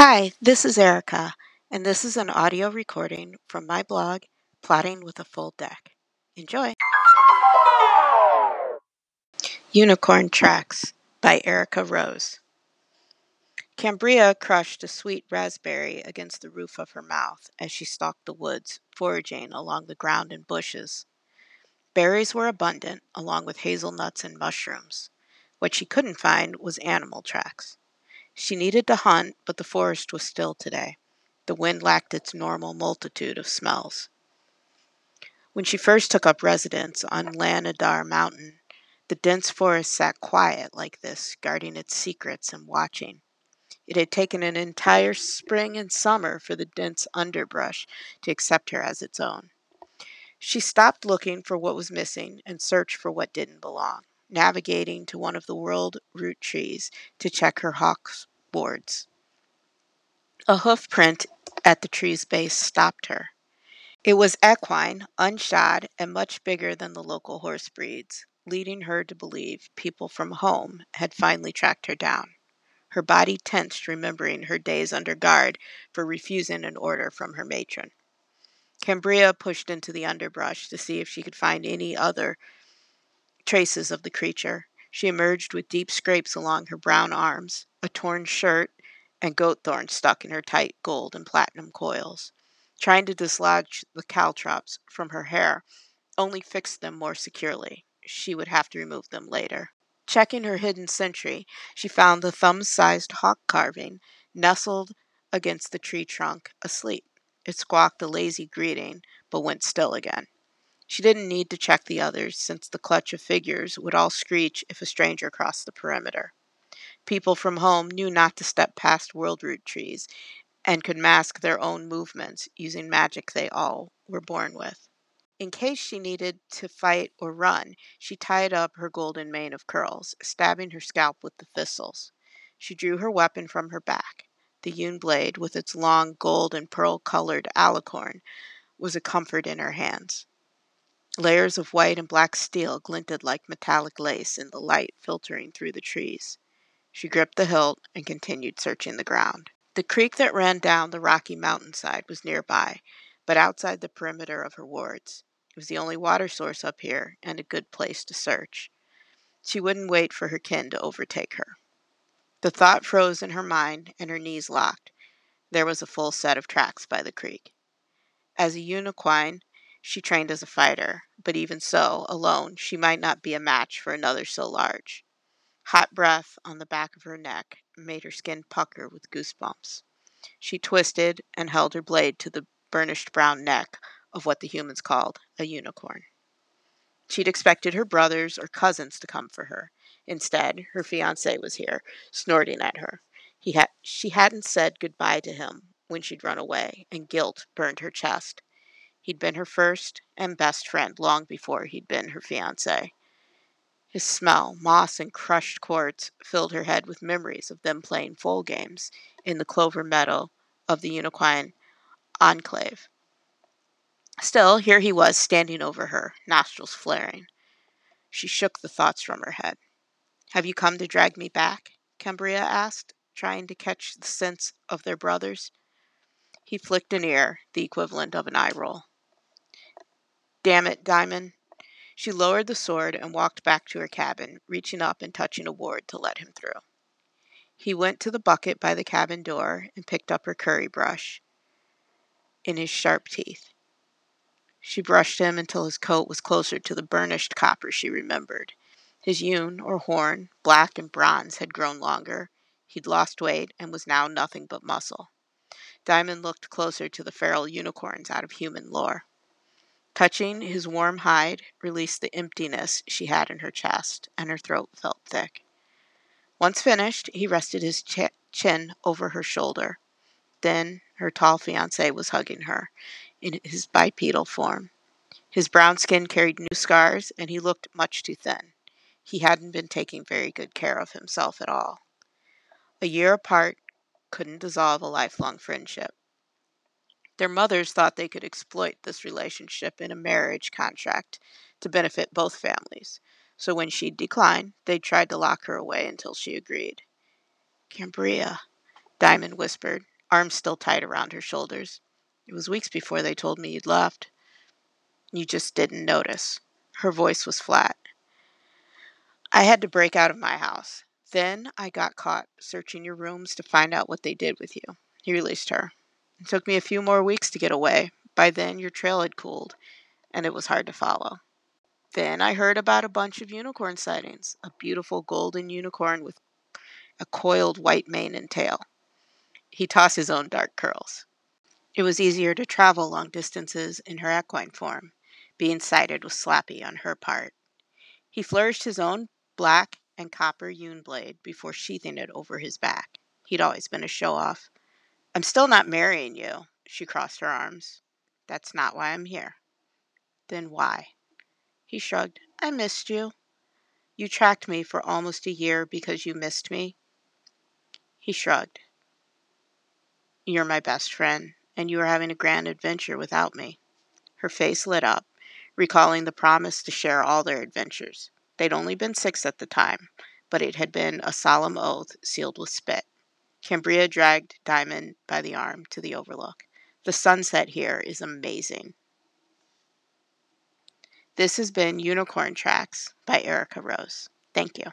Hi, this is Erica, and this is an audio recording from my blog, Plotting with a Full Deck. Enjoy! Unicorn Tracks by Erica Rose. Cambria crushed a sweet raspberry against the roof of her mouth as she stalked the woods, foraging along the ground and bushes. Berries were abundant, along with hazelnuts and mushrooms. What she couldn't find was animal tracks. She needed to hunt, but the forest was still today. The wind lacked its normal multitude of smells. When she first took up residence on Lanadar Mountain, the dense forest sat quiet like this, guarding its secrets and watching. It had taken an entire spring and summer for the dense underbrush to accept her as its own. She stopped looking for what was missing and searched for what didn't belong, navigating to one of the world root trees to check her hawk's boards. A hoof print at the tree's base stopped her. It was equine, unshod, and much bigger than the local horse breeds, leading her to believe people from home had finally tracked her down. Her body tensed, remembering her days under guard for refusing an order from her matron. Cambria pushed into the underbrush to see if she could find any other traces of the creature. She emerged with deep scrapes along her brown arms, a torn shirt, and goat thorns stuck in her tight gold and platinum coils. Trying to dislodge the caltrops from her hair only fixed them more securely. She would have to remove them later. Checking her hidden sentry, she found the thumb sized hawk carving nestled against the tree trunk, asleep. It squawked a lazy greeting, but went still again. She didn't need to check the others, since the clutch of figures would all screech if a stranger crossed the perimeter. People from home knew not to step past world root trees and could mask their own movements using magic they all were born with. In case she needed to fight or run, she tied up her golden mane of curls, stabbing her scalp with the thistles. She drew her weapon from her back. The hewn blade, with its long gold and pearl colored alicorn, was a comfort in her hands. Layers of white and black steel glinted like metallic lace in the light filtering through the trees. She gripped the hilt and continued searching the ground. The creek that ran down the rocky mountainside was nearby, but outside the perimeter of her wards. It was the only water source up here and a good place to search. She wouldn't wait for her kin to overtake her. The thought froze in her mind and her knees locked. There was a full set of tracks by the creek. As a unicorn, she trained as a fighter, but even so, alone, she might not be a match for another so large. Hot breath on the back of her neck made her skin pucker with goosebumps. She twisted and held her blade to the burnished brown neck of what the humans called a unicorn. She'd expected her brothers or cousins to come for her, Instead, her fiance was here, snorting at her. He had she hadn't said goodbye to him when she'd run away, and guilt burned her chest. He'd been her first and best friend long before he'd been her fiance. His smell, moss and crushed quartz, filled her head with memories of them playing foal games in the clover meadow of the Unicorn Enclave. Still, here he was standing over her, nostrils flaring. She shook the thoughts from her head. Have you come to drag me back? Cambria asked, trying to catch the sense of their brothers. He flicked an ear, the equivalent of an eye roll. Damn it, Diamond. She lowered the sword and walked back to her cabin, reaching up and touching a ward to let him through. He went to the bucket by the cabin door and picked up her curry brush in his sharp teeth. She brushed him until his coat was closer to the burnished copper she remembered. His hewn, or horn, black and bronze, had grown longer. He'd lost weight and was now nothing but muscle. Diamond looked closer to the feral unicorns out of human lore. Touching his warm hide released the emptiness she had in her chest, and her throat felt thick. Once finished, he rested his ch- chin over her shoulder. Then her tall fiance was hugging her in his bipedal form. His brown skin carried new scars, and he looked much too thin. He hadn't been taking very good care of himself at all. A year apart couldn't dissolve a lifelong friendship. Their mothers thought they could exploit this relationship in a marriage contract to benefit both families. So when she declined, they tried to lock her away until she agreed. Cambria, Diamond whispered, arms still tight around her shoulders. It was weeks before they told me you'd left. You just didn't notice. Her voice was flat. I had to break out of my house. Then I got caught searching your rooms to find out what they did with you. He released her. It took me a few more weeks to get away. By then, your trail had cooled, and it was hard to follow. Then I heard about a bunch of unicorn sightings a beautiful golden unicorn with a coiled white mane and tail. He tossed his own dark curls. It was easier to travel long distances in her equine form. Being sighted was slappy on her part. He flourished his own black and copper hewn blade before sheathing it over his back. He'd always been a show off. I'm still not marrying you. She crossed her arms. That's not why I'm here. Then why? He shrugged. I missed you. You tracked me for almost a year because you missed me. He shrugged. You're my best friend, and you are having a grand adventure without me. Her face lit up, recalling the promise to share all their adventures. They'd only been six at the time, but it had been a solemn oath sealed with spit. Cambria dragged Diamond by the arm to the overlook. The sunset here is amazing. This has been Unicorn Tracks by Erica Rose. Thank you.